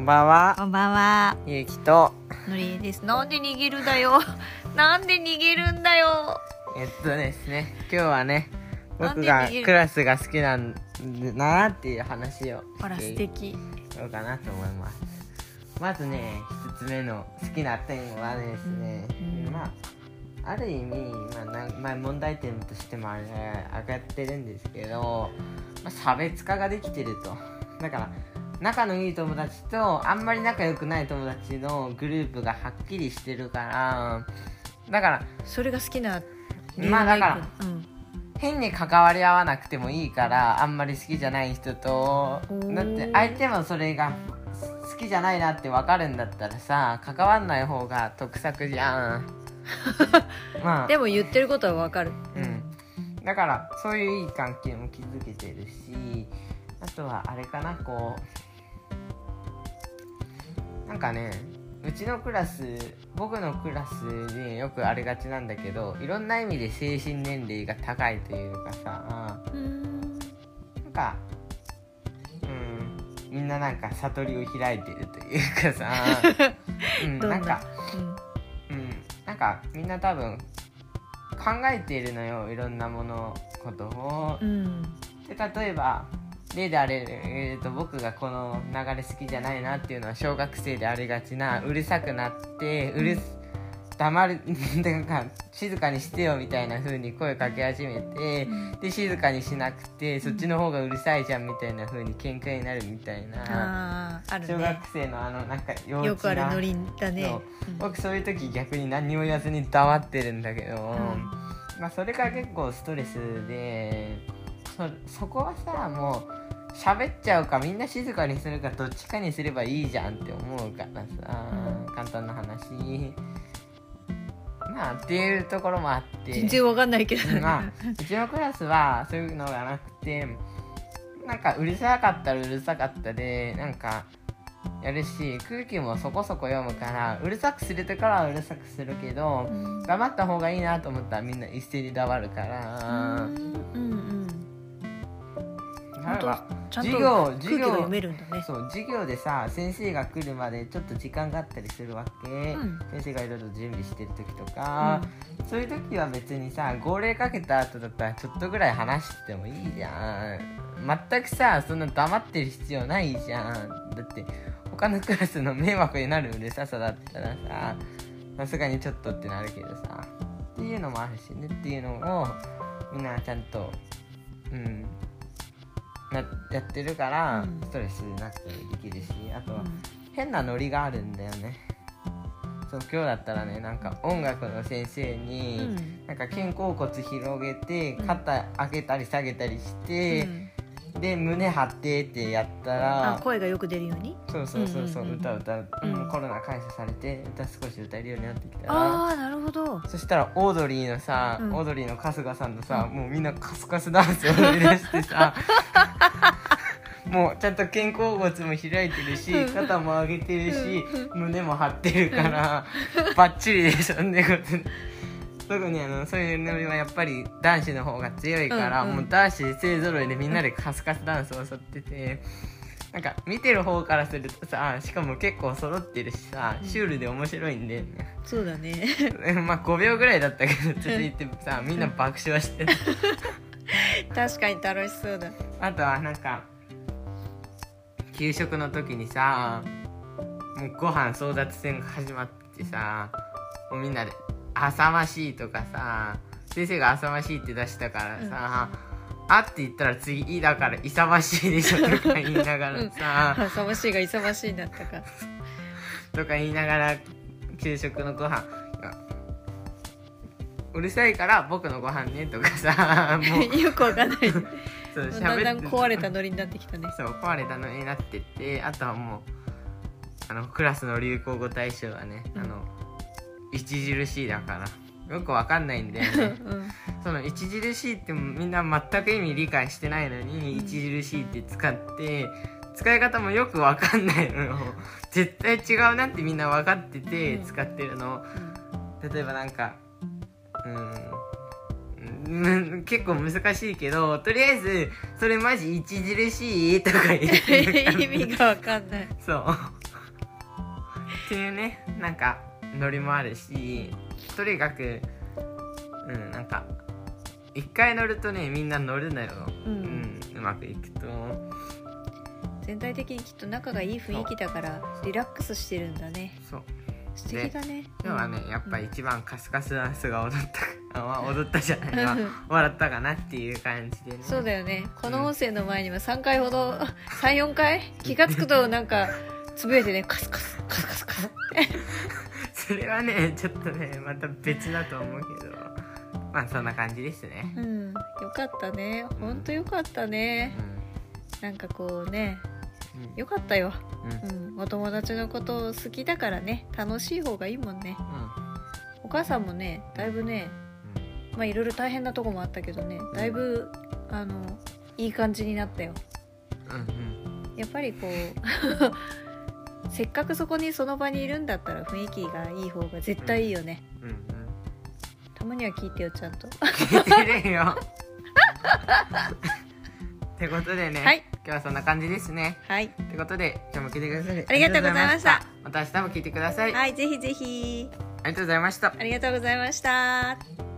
んばんはこんばんは。ゆうきとのりえです。なんで逃げるんだよ。なんで逃げるんだよ。えっとですね今日はね僕がクラスが好きなんだなっていう話をあら、素敵。こうかなと思いますまずね一つ目の好きな点はですね、うんまあある意味、まあまあ、問題点としても上がってるんですけど、まあ、差別化ができてるとだから仲のいい友達とあんまり仲良くない友達のグループがはっきりしてるからだからそれが好きなまあだからうん。変に関わり合わなくてもいいからあんまり好きじゃない人とだって相手もそれが好きじゃないなって分かるんだったらさ関わんない方が得策じゃん。まあ。でも言ってることはわかる。うん。だからそういういい関係も築けてるしあとはあれかなこうなんかねうちのクラス僕のクラスでよくありがちなんだけどいろんな意味で精神年齢が高いというかさうん。なんかうんみんななんか悟りを開いてるというかさ、うん、な？なんかうんうん、なんかみんな多分考えているのよいろんなものことを。うん。で例えば例であれ、えー、と僕がこの流れ好きじゃないなっていうのは小学生でありがちなうるさくなってうるす黙る なんか静かにしてよみたいな風に声かけ始めてで静かにしなくてそっちの方がうるさいじゃんみたいな風に喧嘩になるみたいなああ、ある小ね。学生のあのなんか幼稚なよくあるノリだねそう。僕そういう時逆に何にも言わずに黙ってるんだけど、んまあ、それが結構ストレスでそそこはさもう喋っちゃうかみんな静かにするかどっちかにすればいいじゃんって思うからさ、うん。簡単な話。まあっていうところもあって。全然わかんないけど。うんまあうちのクラスはそういうのがなくてなんかうるさかったらうるさかったでなんかやるし空気もそこそこ読むからうるさくするところはうるさくするけどうん。黙った方がいいなと思ったらみんな一斉に黙るから。うんうん。例えばちゃんと授業空気授業が読めるんだね。そう授業でさ先生が来るまでちょっと時間があったりするわけ、ん。先生がいろいろ準備してる時とか、そういう時は別にさ号令かけた後だったらちょっとぐらい話してもいいじゃん。全くさそんな黙ってる必要ないじゃん。だって他のクラスの迷惑になるうるささだったらさ。さすがにちょっとってなるけどさ。っていうのもあるしね。っていうのをみんなちゃんとうんなやってるから、うん。ストレスなくてできるしあとは、うん。変なノリがあるんだよね。そう今日だったらねなんか音楽の先生に、うん。なんか肩甲骨広げてうん。肩上げたり下げたりして、で胸張ってってやったあら声がよく出るように？そうそうそうそう,、歌歌う、うん。うんコロナ解除されて歌少し歌えるようになってきたら。ああなるほど。そしたらオードリーのさ、うん。オードリーの春日さんとさ、もうみんなカスカスダンスを踊り出してさもうちゃんと肩甲骨も開いてるし肩も上げてるし胸も張ってるからバッチリでしょって。こと特にあのそういうノリはやっぱり男子の方が強いから、うんうん。もう男子勢ぞろいでみんなでカスカスダンスを踊ってて。なんか見てる方からするとさしかも結構揃ってるしさシュールで面白いんだよね。そうだね。まあ5秒ぐらいだったけど続いてさみんな爆笑して。た 確かに楽しそうだ。あとはなんか給食の時にさもうご飯争奪戦が始まってさもうみんなで「浅ましい」とかさ先生が「浅ましい」って出したからさ「あ」って言ったら次「い」だから「勇ましいでしょ」とか言いながらさ、勇ましいが勇ましいになったか。とか言いながら給食のご飯がうるさいから僕のご飯ねとかさもう。よくわかんない。そうだんだん壊れたノリになってきたね。そう壊れたのになってってあとはもうあのクラスの流行語大賞はね、うん。あの著しいだから。よくわかんないんだよね。うん。その著しいってみんな全く意味理解してないのに、うん。著しいって使って使い方もよくわかんないのよ。絶対違うなってみんな分かっててうん。使ってるの、例えばなんかうんうん結構難しいけどとりあえずそれマジ著しいとか言って 意味がわかんない。そうっていうねなんかノリもあるしとにかくうんなんか一回乗るとねみんな乗るのよ、ううんん、うまくいくと。全体的にきっと仲がいい雰囲気だからリラックスしてるんだね。そう。素敵だね。今日はね、うん。やっぱ一番カスカスダンスが踊ったあ、まあ、踊ったじゃない。わうん笑ったかなっていう感じでね。そうだよね。この音声の前には3回ほど34回？気が付くとなんかつぶやいてねカスカスカスカスカス。それはねちょっとねまた別だと思うけど。まあそんな感じですね。うん。よかったね。ほんとよかったね。なんかこうねうん。よかったよ、うん。うん。うん、お友達のこと好きだからね。楽しい方がいいもんね。お母さんもねだいぶねまあいろいろ大変なとこもあったけどねだいぶあのいい感じになったよ。うんうん。やっぱりこうせっかくそこにその場にいるんだったら雰囲気がいい方が絶対いいよね、うんうん。たまには聞いてよちゃんと。聞いてるよ。ってことでね、はい。今日はそんな感じですね。はい。ってことで今日も聞いてくださりありがとうございました。また明日も聞いてください、はいぜひぜひ。ありがとうございました。ありがとうございました